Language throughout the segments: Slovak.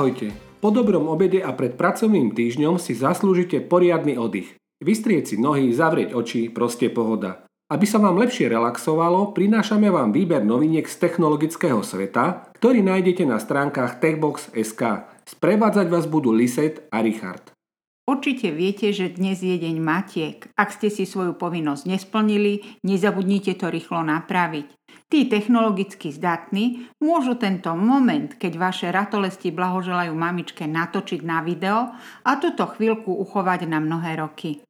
Ahojte. Po dobrom obede a pred pracovným týždňom si zaslúžite poriadny oddych. Vystrieť si nohy, zavrieť oči, proste pohoda. Aby sa vám lepšie relaxovalo, prinášame vám výber noviniek z technologického sveta, ktorý nájdete na stránkach techbox.sk. Sprevádzať vás budú Liset a Richard. Určite viete, že dnes je deň matiek. Ak ste si svoju povinnosť nesplnili, nezabudnite to rýchlo napraviť. Tí technologicky zdatní môžu tento moment, keď vaše ratolesti blahoželajú mamičke natočiť na video a túto chvíľku uchovať na mnohé roky.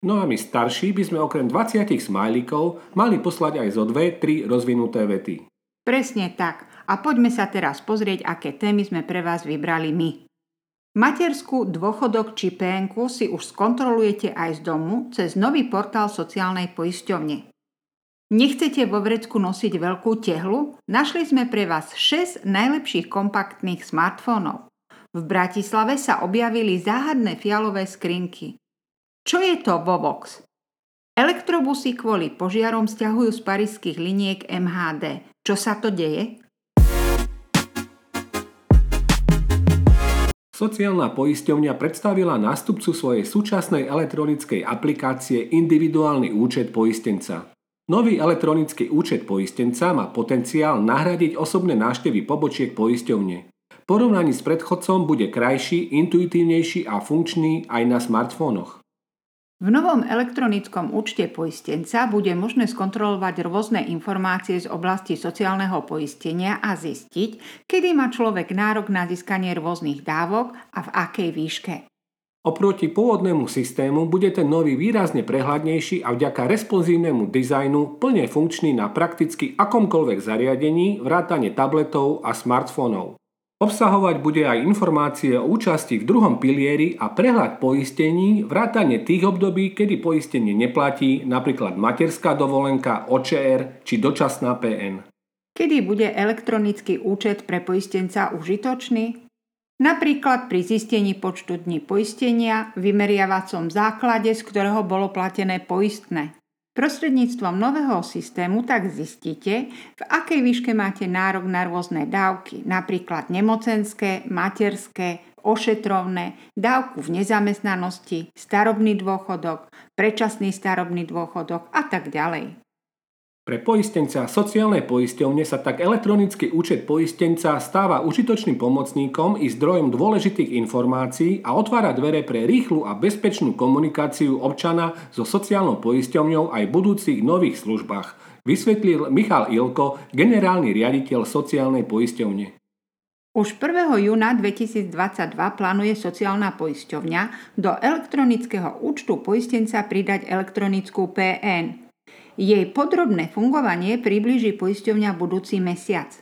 No a my starší by sme okrem 20 smajlíkov mali poslať aj zo dve, tri rozvinuté vety. Presne tak. A poďme sa teraz pozrieť, aké témy sme pre vás vybrali my. Materskú, dôchodok či PNK si už skontrolujete aj z domu cez nový portál sociálnej poisťovne. Nechcete vo vrecku nosiť veľkú tehlu? Našli sme pre vás 6 najlepších kompaktných smartfónov. V Bratislave sa objavili záhadné fialové skrinky. Čo je to Vovox? Elektrobusy kvôli požiarom stiahujú z parískych liniek MHD. Čo sa to deje? Sociálna poisťovňa predstavila nástupcu svojej súčasnej elektronickej aplikácie individuálny účet poistenca. Nový elektronický účet poistenca má potenciál nahradiť osobné návštevy pobočiek poisťovne. Porovnaní s predchodcom bude krajší, intuitívnejší a funkčný aj na smartfónoch. V novom elektronickom účte poistenca bude možné skontrolovať rôzne informácie z oblasti sociálneho poistenia a zistiť, kedy má človek nárok na získanie rôznych dávok a v akej výške. Oproti pôvodnému systému bude ten nový výrazne prehľadnejší a vďaka responsívnemu dizajnu plne funkčný na prakticky akomkoľvek zariadení vrátane tabletov a smartfónov. Obsahovať bude aj informácie o účasti v druhom pilieri a prehľad poistení, vrátane tých období, kedy poistenie neplatí, napríklad materská dovolenka, OČR či dočasná PN. Kedy bude elektronický účet pre poistenca užitočný? Napríklad pri zistení počtu dní poistenia, vymeriavacom základe, z ktorého bolo platené poistné. Prostredníctvom nového systému tak zistíte, v akej výške máte nárok na rôzne dávky, napríklad nemocenské, materské, ošetrovné, dávku v nezamestnanosti, starobný dôchodok, predčasný starobný dôchodok a tak ďalej. Pre poistenca sociálnej poisťovne sa tak elektronický účet poistenca stáva užitočným pomocníkom i zdrojom dôležitých informácií a otvára dvere pre rýchlu a bezpečnú komunikáciu občana so sociálnou poisťovňou aj v budúcich nových službách, vysvetlil Michal Ilko, generálny riaditeľ sociálnej poisťovne. Už 1. júna 2022 plánuje sociálna poisťovňa do elektronického účtu poistenca pridať elektronickú PN – jej podrobné fungovanie približí poisťovňa budúci mesiac.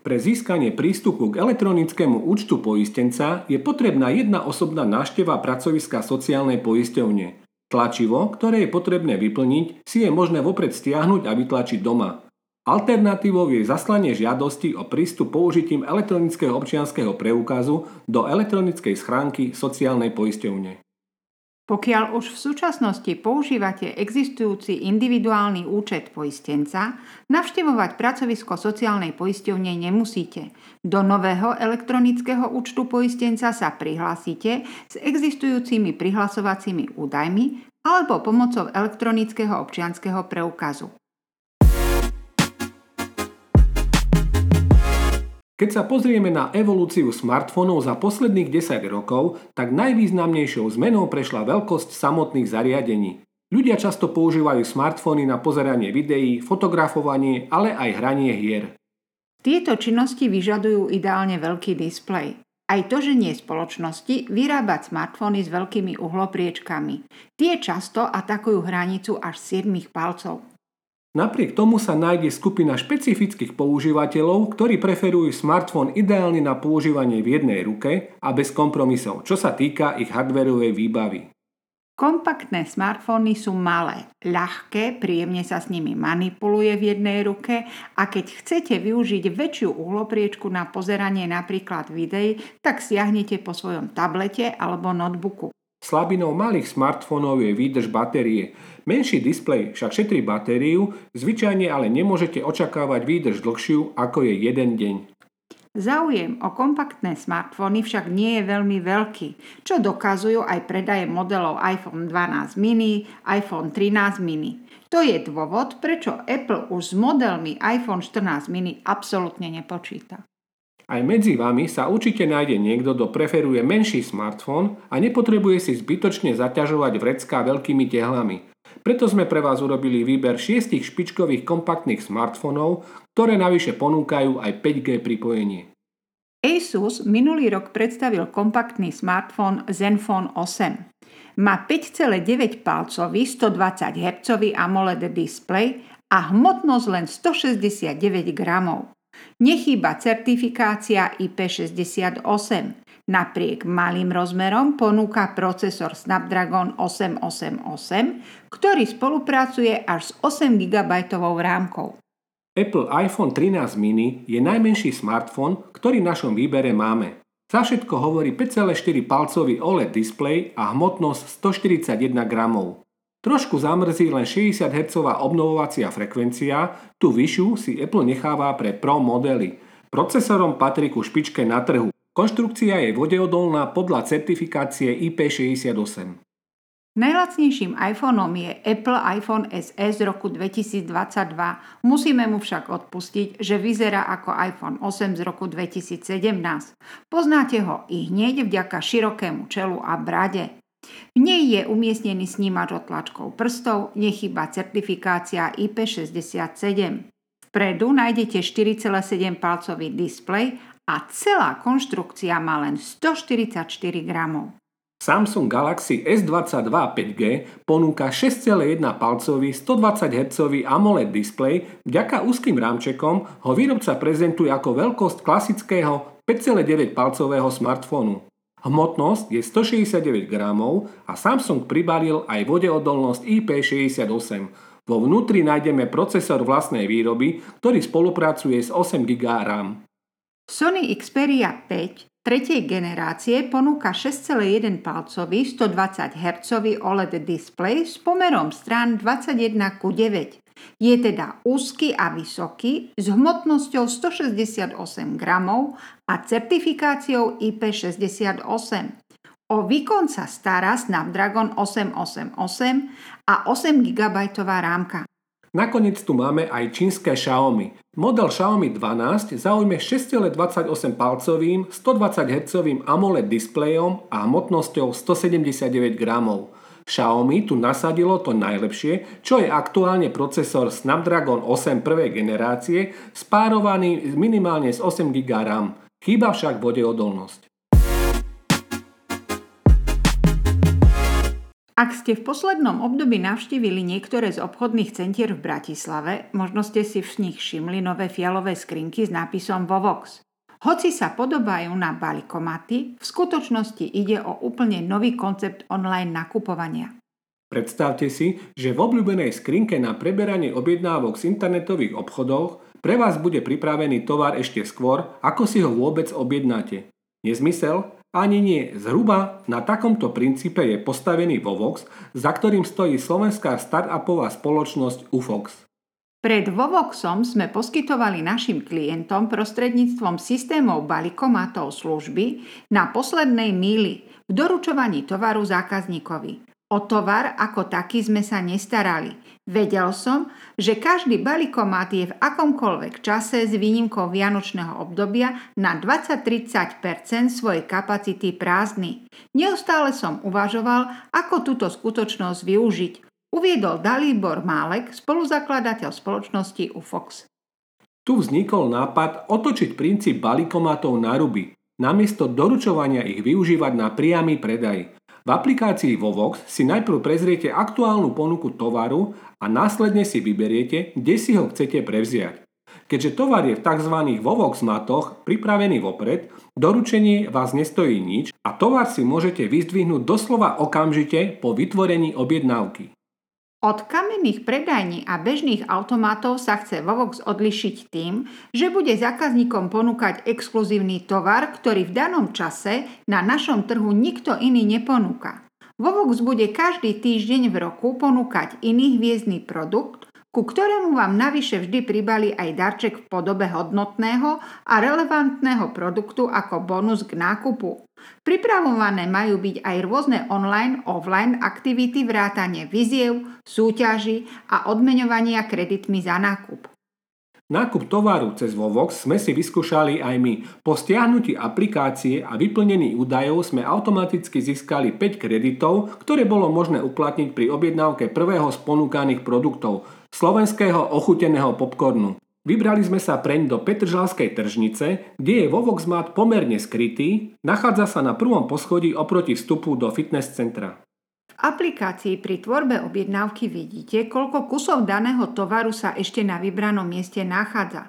Pre získanie prístupu k elektronickému účtu poistenca je potrebná jedna osobná návšteva pracoviska sociálnej poisťovne. Tlačivo, ktoré je potrebné vyplniť, si je možné vopred stiahnuť a vytlačiť doma. Alternatívou je zaslanie žiadosti o prístup použitím elektronického občianského preukazu do elektronickej schránky sociálnej poisťovne. Pokiaľ už v súčasnosti používate existujúci individuálny účet poistenca, navštevovať pracovisko sociálnej poisťovne nemusíte. Do nového elektronického účtu poistenca sa prihlásite s existujúcimi prihlasovacími údajmi alebo pomocou elektronického občianského preukazu. Keď sa pozrieme na evolúciu smartfónov za posledných 10 rokov, tak najvýznamnejšou zmenou prešla veľkosť samotných zariadení. Ľudia často používajú smartfóny na pozeranie videí, fotografovanie, ale aj hranie hier. Tieto činnosti vyžadujú ideálne veľký displej. Aj to, že nie spoločnosti vyrábať smartfóny s veľkými uhlopriečkami. Tie často atakujú hranicu až 7 palcov. Napriek tomu sa nájde skupina špecifických používateľov, ktorí preferujú smartfón ideálny na používanie v jednej ruke a bez kompromisov, čo sa týka ich hardwareovej výbavy. Kompaktné smartfóny sú malé, ľahké, príjemne sa s nimi manipuluje v jednej ruke a keď chcete využiť väčšiu uhlopriečku na pozeranie napríklad videí, tak siahnete po svojom tablete alebo notebooku. Slabinou malých smartfónov je výdrž batérie. Menší displej však šetrí batériu, zvyčajne ale nemôžete očakávať výdrž dlhšiu ako je jeden deň. Záujem o kompaktné smartfóny však nie je veľmi veľký, čo dokazujú aj predaje modelov iPhone 12 mini, iPhone 13 mini. To je dôvod, prečo Apple už s modelmi iPhone 14 mini absolútne nepočíta. Aj medzi vami sa určite nájde niekto, kto preferuje menší smartfón a nepotrebuje si zbytočne zaťažovať vrecká veľkými tehlami. Preto sme pre vás urobili výber šiestich špičkových kompaktných smartfónov, ktoré navyše ponúkajú aj 5G pripojenie. Asus minulý rok predstavil kompaktný smartfón Zenfone 8. Má 5,9 palcový 120 Hz AMOLED display a hmotnosť len 169 gramov. Nechýba certifikácia IP68. Napriek malým rozmerom ponúka procesor Snapdragon 888, ktorý spolupracuje až s 8 GB rámkou. Apple iPhone 13 mini je najmenší smartfón, ktorý v našom výbere máme. Za všetko hovorí 5,4 palcový OLED display a hmotnosť 141 gramov. Trošku zamrzí len 60 Hz obnovovacia frekvencia, tú vyššiu si Apple necháva pre Pro modely. Procesorom patrí ku špičke na trhu. Konštrukcia je vodeodolná podľa certifikácie IP68. Najlacnejším iPhoneom je Apple iPhone SE z roku 2022. Musíme mu však odpustiť, že vyzerá ako iPhone 8 z roku 2017. Poznáte ho i hneď vďaka širokému čelu a brade. V nej je umiestnený snímač otlačkou prstov, nechyba certifikácia IP67. Vpredu nájdete 4,7 palcový displej a celá konštrukcia má len 144 gramov. Samsung Galaxy S22 5G ponúka 6,1 palcový 120 Hz AMOLED display, vďaka úzkým rámčekom ho výrobca prezentuje ako veľkosť klasického 5,9 palcového smartfónu. Hmotnosť je 169 gramov a Samsung pribalil aj vodeodolnosť IP68. Vo vnútri nájdeme procesor vlastnej výroby, ktorý spolupracuje s 8 GB RAM. Sony Xperia 5 tretej generácie ponúka 6,1 palcový 120 Hz OLED display s pomerom strán 21 ku 9. Je teda úzky a vysoký s hmotnosťou 168 gramov a certifikáciou IP68. O výkon sa stará Snapdragon 888 a 8 GB rámka. Nakoniec tu máme aj čínske Xiaomi. Model Xiaomi 12 zaujme 6,28 palcovým 120 Hz AMOLED displejom a hmotnosťou 179 gramov. Xiaomi tu nasadilo to najlepšie, čo je aktuálne procesor Snapdragon 8 prvej generácie spárovaný minimálne s 8 GB RAM. Chýba však vodeodolnosť. Ak ste v poslednom období navštívili niektoré z obchodných centier v Bratislave, možno ste si v nich všimli nové fialové skrinky s nápisom Vovox. Hoci sa podobajú na balikomaty, v skutočnosti ide o úplne nový koncept online nakupovania. Predstavte si, že v obľúbenej skrinke na preberanie objednávok z internetových obchodoch pre vás bude pripravený tovar ešte skôr, ako si ho vôbec objednáte. Nezmysel? Ani nie. Zhruba na takomto princípe je postavený Vovox, za ktorým stojí slovenská startupová spoločnosť Ufox. Pred Vovoxom sme poskytovali našim klientom prostredníctvom systémov balikomatov služby na poslednej míli v doručovaní tovaru zákazníkovi. O tovar ako taký sme sa nestarali. Vedel som, že každý balikomat je v akomkoľvek čase s výnimkou vianočného obdobia na 20-30% svojej kapacity prázdny. Neustále som uvažoval, ako túto skutočnosť využiť uviedol Dalibor Málek, spoluzakladateľ spoločnosti UFOX. Tu vznikol nápad otočiť princíp balikomatov na ruby, namiesto doručovania ich využívať na priamy predaj. V aplikácii Vovox si najprv prezriete aktuálnu ponuku tovaru a následne si vyberiete, kde si ho chcete prevziať. Keďže tovar je v tzv. Vovox matoch pripravený vopred, doručenie vás nestojí nič a tovar si môžete vyzdvihnúť doslova okamžite po vytvorení objednávky. Od kamenných predajní a bežných automatov sa chce Vovox odlišiť tým, že bude zákazníkom ponúkať exkluzívny tovar, ktorý v danom čase na našom trhu nikto iný neponúka. Vovox bude každý týždeň v roku ponúkať iný hviezdny produkt, ku ktorému vám navyše vždy pribali aj darček v podobe hodnotného a relevantného produktu ako bonus k nákupu. Pripravované majú byť aj rôzne online, offline aktivity vrátane viziev, súťaží a odmeňovania kreditmi za nákup. Nákup tovaru cez Vovox sme si vyskúšali aj my. Po stiahnutí aplikácie a vyplnení údajov sme automaticky získali 5 kreditov, ktoré bolo možné uplatniť pri objednávke prvého z ponúkaných produktov – slovenského ochuteného popcornu. Vybrali sme sa preň do Petržalskej tržnice, kde je Vovoxmat pomerne skrytý, nachádza sa na prvom poschodí oproti vstupu do fitness centra aplikácii pri tvorbe objednávky vidíte, koľko kusov daného tovaru sa ešte na vybranom mieste nachádza.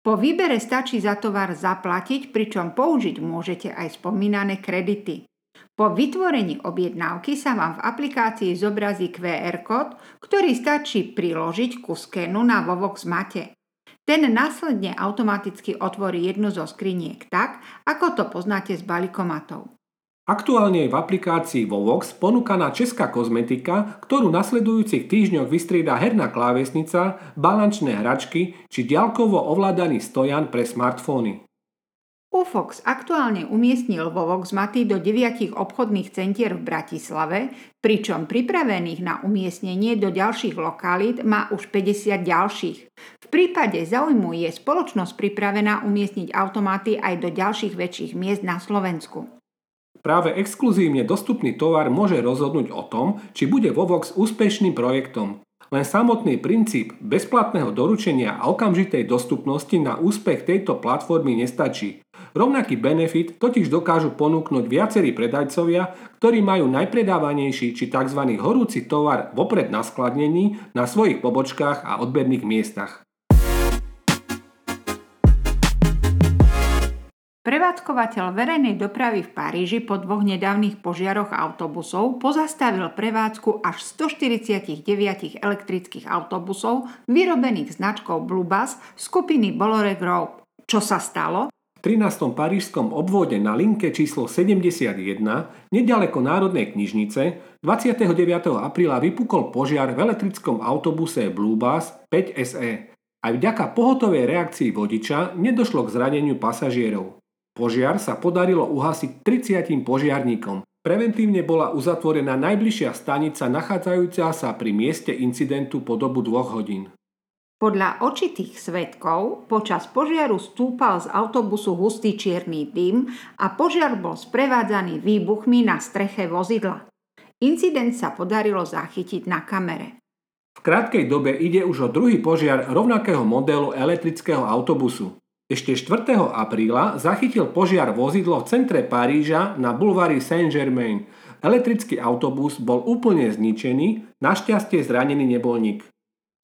Po výbere stačí za tovar zaplatiť, pričom použiť môžete aj spomínané kredity. Po vytvorení objednávky sa vám v aplikácii zobrazí QR kód, ktorý stačí priložiť ku skenu na Vovox mate. Ten následne automaticky otvorí jednu zo skriniek tak, ako to poznáte z balikomatov. Aktuálne je v aplikácii Vovox ponúkaná česká kozmetika, ktorú nasledujúcich týždňoch vystrieda herná klávesnica, balančné hračky či ďalkovo ovládaný stojan pre smartfóny. Ufox aktuálne umiestnil Vovox maty do deviatich obchodných centier v Bratislave, pričom pripravených na umiestnenie do ďalších lokalít má už 50 ďalších. V prípade záujmu je spoločnosť pripravená umiestniť automaty aj do ďalších väčších miest na Slovensku. Práve exkluzívne dostupný tovar môže rozhodnúť o tom, či bude Vovox úspešným projektom. Len samotný princíp bezplatného doručenia a okamžitej dostupnosti na úspech tejto platformy nestačí. Rovnaký benefit totiž dokážu ponúknuť viacerí predajcovia, ktorí majú najpredávanejší či tzv. horúci tovar vopred na skladnení na svojich pobočkách a odberných miestach. Prevádzkovateľ verejnej dopravy v Paríži po dvoch nedávnych požiaroch autobusov pozastavil prevádzku až 149 elektrických autobusov vyrobených značkou Bluebus skupiny Bolloré Group. Čo sa stalo? V 13. parížskom obvode na linke číslo 71, nedaleko Národnej knižnice, 29. apríla vypukol požiar v elektrickom autobuse Bluebus 5 SE. Aj vďaka pohotovej reakcii vodiča nedošlo k zraneniu pasažierov. Požiar sa podarilo uhasiť 30 požiarníkom. Preventívne bola uzatvorená najbližšia stanica nachádzajúca sa pri mieste incidentu po dobu dvoch hodín. Podľa očitých svetkov počas požiaru stúpal z autobusu hustý čierny dym a požiar bol sprevádzaný výbuchmi na streche vozidla. Incident sa podarilo zachytiť na kamere. V krátkej dobe ide už o druhý požiar rovnakého modelu elektrického autobusu. Ešte 4. apríla zachytil požiar vozidlo v centre Paríža na bulvári Saint-Germain. Elektrický autobus bol úplne zničený, našťastie zranený nebol nik.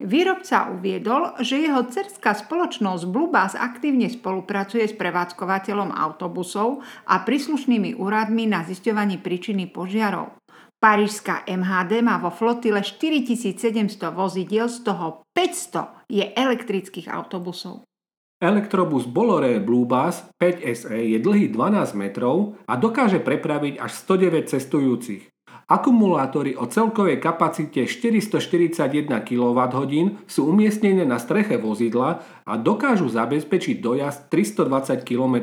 Výrobca uviedol, že jeho cerská spoločnosť Bluebus aktívne spolupracuje s prevádzkovateľom autobusov a príslušnými úradmi na zisťovaní príčiny požiarov. Parížská MHD má vo flotile 4700 vozidiel, z toho 500 je elektrických autobusov. Elektrobus Bolloré Bluebus 5 SE je dlhý 12 metrov a dokáže prepraviť až 109 cestujúcich. Akumulátory o celkovej kapacite 441 kWh sú umiestnené na streche vozidla a dokážu zabezpečiť dojazd 320 km.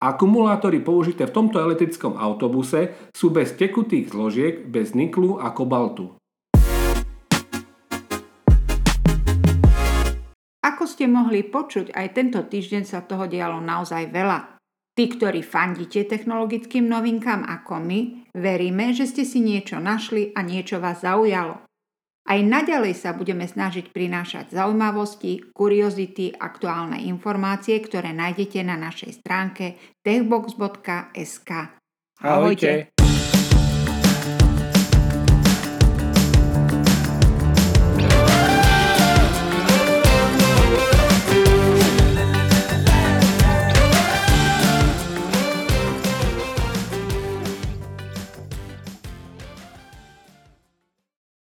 Akumulátory použité v tomto elektrickom autobuse sú bez tekutých zložiek, bez niklu a kobaltu. Ste mohli počuť, aj tento týždeň sa toho dialo naozaj veľa. Tí, ktorí fandíte technologickým novinkám ako my, veríme, že ste si niečo našli a niečo vás zaujalo. Aj naďalej sa budeme snažiť prinášať zaujímavosti, kuriozity, aktuálne informácie, ktoré nájdete na našej stránke techbox.sk. Ahojte. Ahojte.